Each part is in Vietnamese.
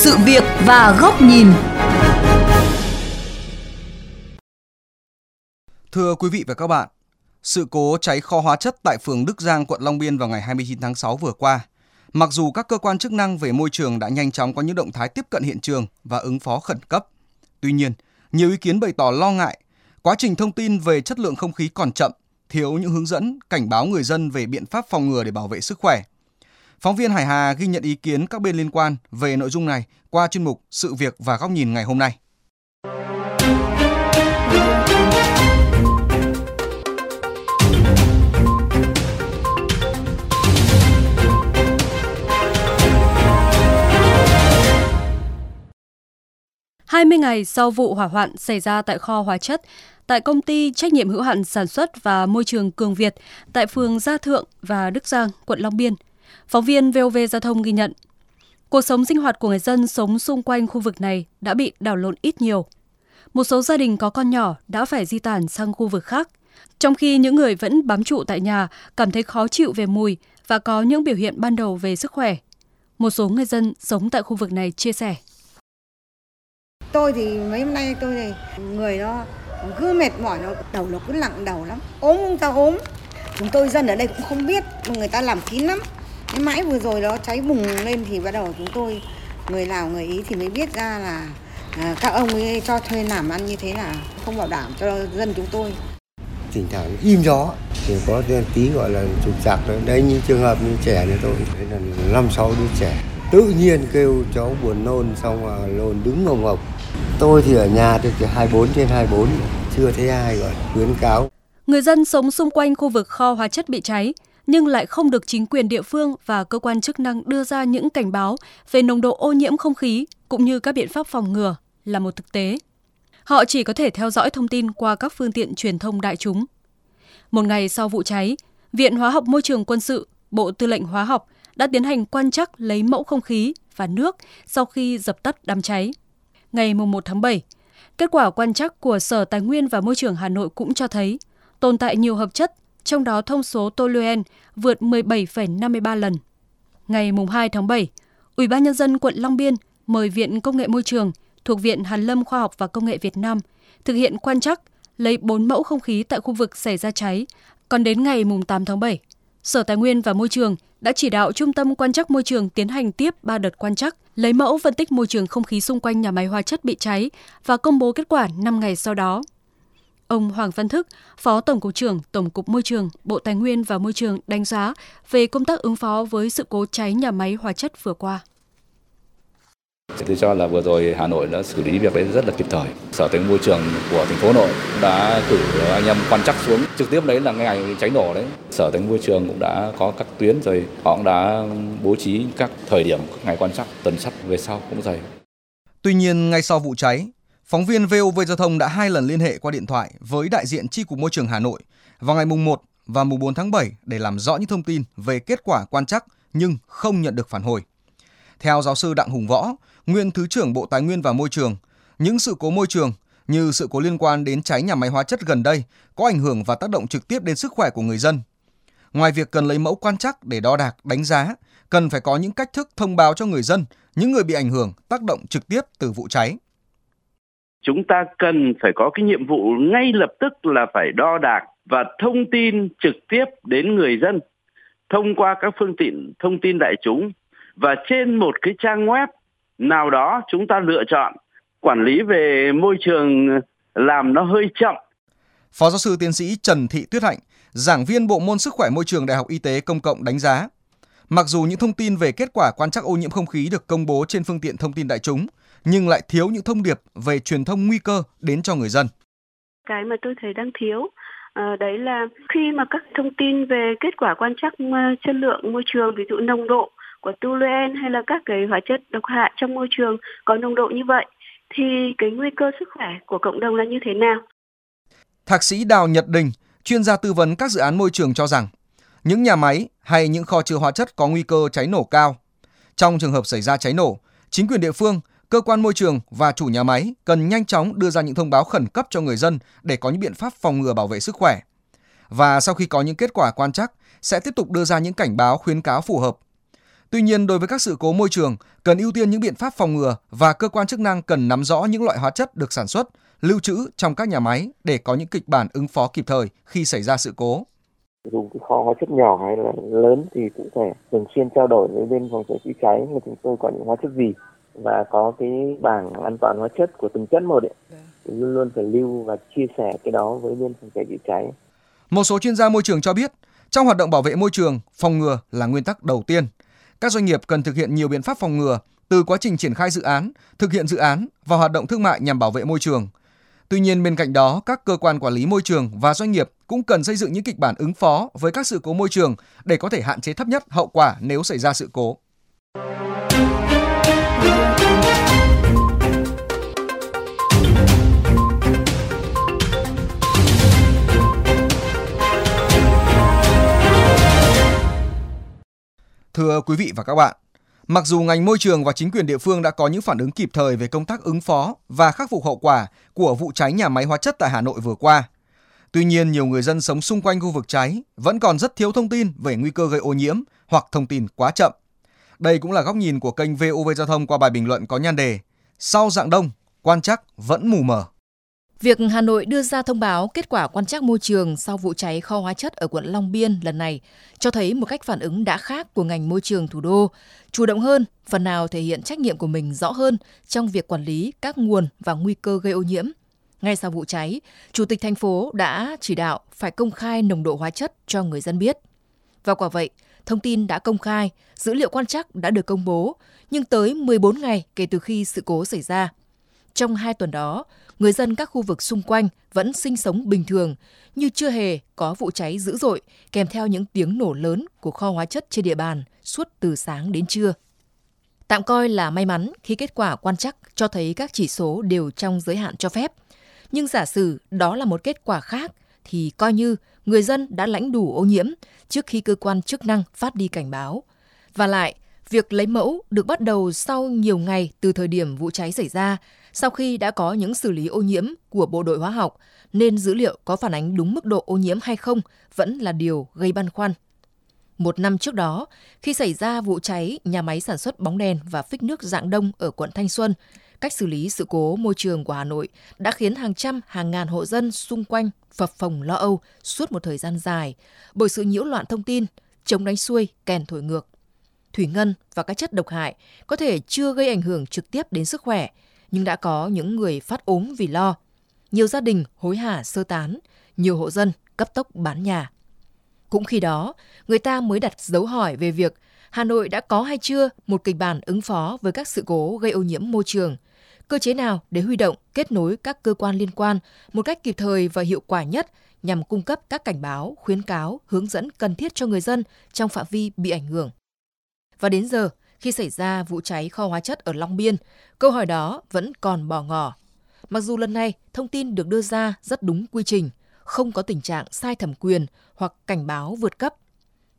sự việc và góc nhìn. Thưa quý vị và các bạn, sự cố cháy kho hóa chất tại phường Đức Giang, quận Long Biên vào ngày 29 tháng 6 vừa qua, mặc dù các cơ quan chức năng về môi trường đã nhanh chóng có những động thái tiếp cận hiện trường và ứng phó khẩn cấp, tuy nhiên, nhiều ý kiến bày tỏ lo ngại quá trình thông tin về chất lượng không khí còn chậm, thiếu những hướng dẫn, cảnh báo người dân về biện pháp phòng ngừa để bảo vệ sức khỏe. Phóng viên Hải Hà ghi nhận ý kiến các bên liên quan về nội dung này qua chuyên mục Sự việc và góc nhìn ngày hôm nay. Hai mươi ngày sau vụ hỏa hoạn xảy ra tại kho hóa chất tại công ty trách nhiệm hữu hạn sản xuất và môi trường Cường Việt tại phường Gia Thượng và Đức Giang, quận Long Biên – Phóng viên VOV Giao thông ghi nhận, cuộc sống sinh hoạt của người dân sống xung quanh khu vực này đã bị đảo lộn ít nhiều. Một số gia đình có con nhỏ đã phải di tản sang khu vực khác, trong khi những người vẫn bám trụ tại nhà cảm thấy khó chịu về mùi và có những biểu hiện ban đầu về sức khỏe. Một số người dân sống tại khu vực này chia sẻ. Tôi thì mấy hôm nay tôi này người nó cứ mệt mỏi nó đầu nó cứ lặng đầu lắm ốm không sao ốm chúng tôi dân ở đây cũng không biết người ta làm kín lắm cái mãi vừa rồi đó cháy bùng lên thì bắt đầu chúng tôi người nào người ý thì mới biết ra là à, các ông ấy cho thuê làm ăn như thế là không bảo đảm cho dân chúng tôi. Thỉnh thoảng im gió thì có tí gọi là trục trặc đấy như trường hợp như trẻ như tôi đấy là năm sáu đứa trẻ. Tự nhiên kêu cháu buồn nôn xong là lồn đứng ngồng ngọc. Tôi thì ở nhà thì 24 trên 24 chưa thấy ai gọi khuyến cáo. Người dân sống xung quanh khu vực kho hóa chất bị cháy nhưng lại không được chính quyền địa phương và cơ quan chức năng đưa ra những cảnh báo về nồng độ ô nhiễm không khí cũng như các biện pháp phòng ngừa là một thực tế. Họ chỉ có thể theo dõi thông tin qua các phương tiện truyền thông đại chúng. Một ngày sau vụ cháy, Viện Hóa học Môi trường Quân sự, Bộ Tư lệnh Hóa học đã tiến hành quan trắc lấy mẫu không khí và nước sau khi dập tắt đám cháy. Ngày 1 tháng 7, kết quả quan trắc của Sở Tài nguyên và Môi trường Hà Nội cũng cho thấy tồn tại nhiều hợp chất trong đó thông số toluen vượt 17,53 lần. Ngày 2 tháng 7, Ủy ban nhân dân quận Long Biên mời Viện Công nghệ Môi trường thuộc Viện Hàn lâm Khoa học và Công nghệ Việt Nam thực hiện quan trắc lấy 4 mẫu không khí tại khu vực xảy ra cháy. Còn đến ngày 8 tháng 7, Sở Tài nguyên và Môi trường đã chỉ đạo Trung tâm Quan trắc Môi trường tiến hành tiếp 3 đợt quan trắc, lấy mẫu phân tích môi trường không khí xung quanh nhà máy hóa chất bị cháy và công bố kết quả 5 ngày sau đó. Ông Hoàng Văn Thức, Phó Tổng cục trưởng Tổng cục Môi trường, Bộ Tài nguyên và Môi trường đánh giá về công tác ứng phó với sự cố cháy nhà máy hóa chất vừa qua. Tôi cho là vừa rồi Hà Nội đã xử lý việc đấy rất là kịp thời. Sở Tài nguyên Môi trường của thành phố Hà Nội đã cử anh em quan chắc xuống trực tiếp đấy là ngày cháy nổ đấy. Sở Tài nguyên Môi trường cũng đã có các tuyến rồi họ cũng đã bố trí các thời điểm các ngày quan chắc tuần sắt về sau cũng dày. Tuy nhiên ngay sau vụ cháy, Phóng viên VOV Giao thông đã hai lần liên hệ qua điện thoại với đại diện Chi cục Môi trường Hà Nội vào ngày mùng 1 và mùng 4 tháng 7 để làm rõ những thông tin về kết quả quan trắc nhưng không nhận được phản hồi. Theo giáo sư Đặng Hùng Võ, nguyên Thứ trưởng Bộ Tài nguyên và Môi trường, những sự cố môi trường như sự cố liên quan đến cháy nhà máy hóa chất gần đây có ảnh hưởng và tác động trực tiếp đến sức khỏe của người dân. Ngoài việc cần lấy mẫu quan trắc để đo đạc, đánh giá, cần phải có những cách thức thông báo cho người dân, những người bị ảnh hưởng tác động trực tiếp từ vụ cháy chúng ta cần phải có cái nhiệm vụ ngay lập tức là phải đo đạc và thông tin trực tiếp đến người dân thông qua các phương tiện thông tin đại chúng và trên một cái trang web nào đó chúng ta lựa chọn quản lý về môi trường làm nó hơi chậm. Phó giáo sư tiến sĩ Trần Thị Tuyết Hạnh, giảng viên bộ môn sức khỏe môi trường Đại học Y tế Công cộng đánh giá, mặc dù những thông tin về kết quả quan trắc ô nhiễm không khí được công bố trên phương tiện thông tin đại chúng, nhưng lại thiếu những thông điệp về truyền thông nguy cơ đến cho người dân. Cái mà tôi thấy đang thiếu À, đấy là khi mà các thông tin về kết quả quan trắc uh, chất lượng môi trường ví dụ nồng độ của toluen hay là các cái hóa chất độc hại trong môi trường có nồng độ như vậy thì cái nguy cơ sức khỏe của cộng đồng là như thế nào? Thạc sĩ Đào Nhật Đình, chuyên gia tư vấn các dự án môi trường cho rằng những nhà máy hay những kho chứa hóa chất có nguy cơ cháy nổ cao. Trong trường hợp xảy ra cháy nổ, chính quyền địa phương cơ quan môi trường và chủ nhà máy cần nhanh chóng đưa ra những thông báo khẩn cấp cho người dân để có những biện pháp phòng ngừa bảo vệ sức khỏe. Và sau khi có những kết quả quan trắc, sẽ tiếp tục đưa ra những cảnh báo khuyến cáo phù hợp. Tuy nhiên, đối với các sự cố môi trường, cần ưu tiên những biện pháp phòng ngừa và cơ quan chức năng cần nắm rõ những loại hóa chất được sản xuất, lưu trữ trong các nhà máy để có những kịch bản ứng phó kịp thời khi xảy ra sự cố. Dùng cái kho hóa chất nhỏ hay là lớn thì cũng phải thường xuyên trao đổi với bên phòng cháy chữa cháy là chúng tôi có những hóa chất gì và có cái bảng an toàn hóa chất của từng chất một ấy. Thì luôn luôn phải lưu và chia sẻ cái đó với bên phòng cháy chữa cháy. Một số chuyên gia môi trường cho biết, trong hoạt động bảo vệ môi trường, phòng ngừa là nguyên tắc đầu tiên. Các doanh nghiệp cần thực hiện nhiều biện pháp phòng ngừa từ quá trình triển khai dự án, thực hiện dự án và hoạt động thương mại nhằm bảo vệ môi trường. Tuy nhiên bên cạnh đó, các cơ quan quản lý môi trường và doanh nghiệp cũng cần xây dựng những kịch bản ứng phó với các sự cố môi trường để có thể hạn chế thấp nhất hậu quả nếu xảy ra sự cố. Thưa quý vị và các bạn, mặc dù ngành môi trường và chính quyền địa phương đã có những phản ứng kịp thời về công tác ứng phó và khắc phục hậu quả của vụ cháy nhà máy hóa chất tại Hà Nội vừa qua, tuy nhiên nhiều người dân sống xung quanh khu vực cháy vẫn còn rất thiếu thông tin về nguy cơ gây ô nhiễm hoặc thông tin quá chậm. Đây cũng là góc nhìn của kênh VOV Giao thông qua bài bình luận có nhan đề Sau dạng đông, quan chắc vẫn mù mờ. Việc Hà Nội đưa ra thông báo kết quả quan trắc môi trường sau vụ cháy kho hóa chất ở quận Long Biên lần này cho thấy một cách phản ứng đã khác của ngành môi trường thủ đô, chủ động hơn, phần nào thể hiện trách nhiệm của mình rõ hơn trong việc quản lý các nguồn và nguy cơ gây ô nhiễm. Ngay sau vụ cháy, Chủ tịch thành phố đã chỉ đạo phải công khai nồng độ hóa chất cho người dân biết. Và quả vậy, thông tin đã công khai, dữ liệu quan trắc đã được công bố, nhưng tới 14 ngày kể từ khi sự cố xảy ra. Trong hai tuần đó, người dân các khu vực xung quanh vẫn sinh sống bình thường, như chưa hề có vụ cháy dữ dội kèm theo những tiếng nổ lớn của kho hóa chất trên địa bàn suốt từ sáng đến trưa. Tạm coi là may mắn khi kết quả quan trắc cho thấy các chỉ số đều trong giới hạn cho phép. Nhưng giả sử đó là một kết quả khác thì coi như người dân đã lãnh đủ ô nhiễm trước khi cơ quan chức năng phát đi cảnh báo. Và lại, việc lấy mẫu được bắt đầu sau nhiều ngày từ thời điểm vụ cháy xảy ra sau khi đã có những xử lý ô nhiễm của bộ đội hóa học, nên dữ liệu có phản ánh đúng mức độ ô nhiễm hay không vẫn là điều gây băn khoăn. Một năm trước đó, khi xảy ra vụ cháy nhà máy sản xuất bóng đèn và phích nước dạng đông ở quận Thanh Xuân, cách xử lý sự cố môi trường của Hà Nội đã khiến hàng trăm, hàng ngàn hộ dân xung quanh phập phồng lo âu suốt một thời gian dài bởi sự nhiễu loạn thông tin, chống đánh xuôi, kèn thổi ngược. Thủy ngân và các chất độc hại có thể chưa gây ảnh hưởng trực tiếp đến sức khỏe, nhưng đã có những người phát ốm vì lo. Nhiều gia đình hối hả sơ tán, nhiều hộ dân cấp tốc bán nhà. Cũng khi đó, người ta mới đặt dấu hỏi về việc Hà Nội đã có hay chưa một kịch bản ứng phó với các sự cố gây ô nhiễm môi trường, cơ chế nào để huy động, kết nối các cơ quan liên quan một cách kịp thời và hiệu quả nhất nhằm cung cấp các cảnh báo, khuyến cáo, hướng dẫn cần thiết cho người dân trong phạm vi bị ảnh hưởng. Và đến giờ, khi xảy ra vụ cháy kho hóa chất ở Long Biên, câu hỏi đó vẫn còn bỏ ngỏ. Mặc dù lần này thông tin được đưa ra rất đúng quy trình, không có tình trạng sai thẩm quyền hoặc cảnh báo vượt cấp.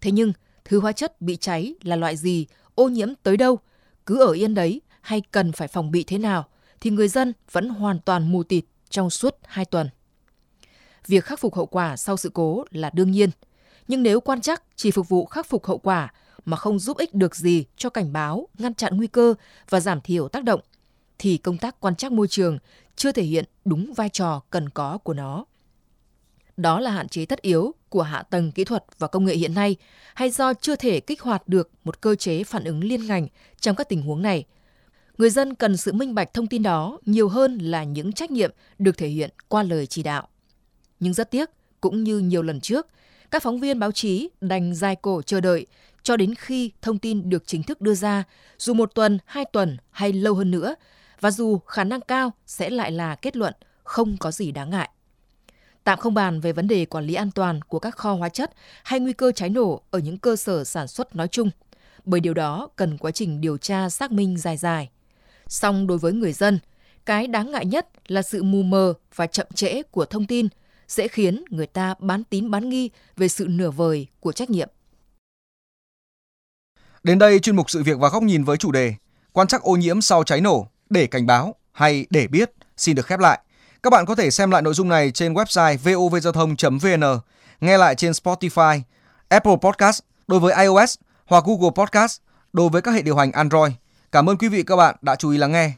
Thế nhưng, thứ hóa chất bị cháy là loại gì, ô nhiễm tới đâu, cứ ở yên đấy hay cần phải phòng bị thế nào, thì người dân vẫn hoàn toàn mù tịt trong suốt hai tuần. Việc khắc phục hậu quả sau sự cố là đương nhiên, nhưng nếu quan chắc chỉ phục vụ khắc phục hậu quả mà không giúp ích được gì cho cảnh báo, ngăn chặn nguy cơ và giảm thiểu tác động, thì công tác quan trắc môi trường chưa thể hiện đúng vai trò cần có của nó. Đó là hạn chế tất yếu của hạ tầng kỹ thuật và công nghệ hiện nay hay do chưa thể kích hoạt được một cơ chế phản ứng liên ngành trong các tình huống này. Người dân cần sự minh bạch thông tin đó nhiều hơn là những trách nhiệm được thể hiện qua lời chỉ đạo. Nhưng rất tiếc, cũng như nhiều lần trước, các phóng viên báo chí đành dài cổ chờ đợi cho đến khi thông tin được chính thức đưa ra, dù một tuần, hai tuần hay lâu hơn nữa, và dù khả năng cao sẽ lại là kết luận không có gì đáng ngại. Tạm không bàn về vấn đề quản lý an toàn của các kho hóa chất hay nguy cơ cháy nổ ở những cơ sở sản xuất nói chung, bởi điều đó cần quá trình điều tra xác minh dài dài. Song đối với người dân, cái đáng ngại nhất là sự mù mờ và chậm trễ của thông tin sẽ khiến người ta bán tín bán nghi về sự nửa vời của trách nhiệm. Đến đây chuyên mục sự việc và góc nhìn với chủ đề quan trắc ô nhiễm sau cháy nổ để cảnh báo hay để biết xin được khép lại. Các bạn có thể xem lại nội dung này trên website vovgiao thông.vn, nghe lại trên Spotify, Apple Podcast đối với iOS hoặc Google Podcast đối với các hệ điều hành Android. Cảm ơn quý vị các bạn đã chú ý lắng nghe.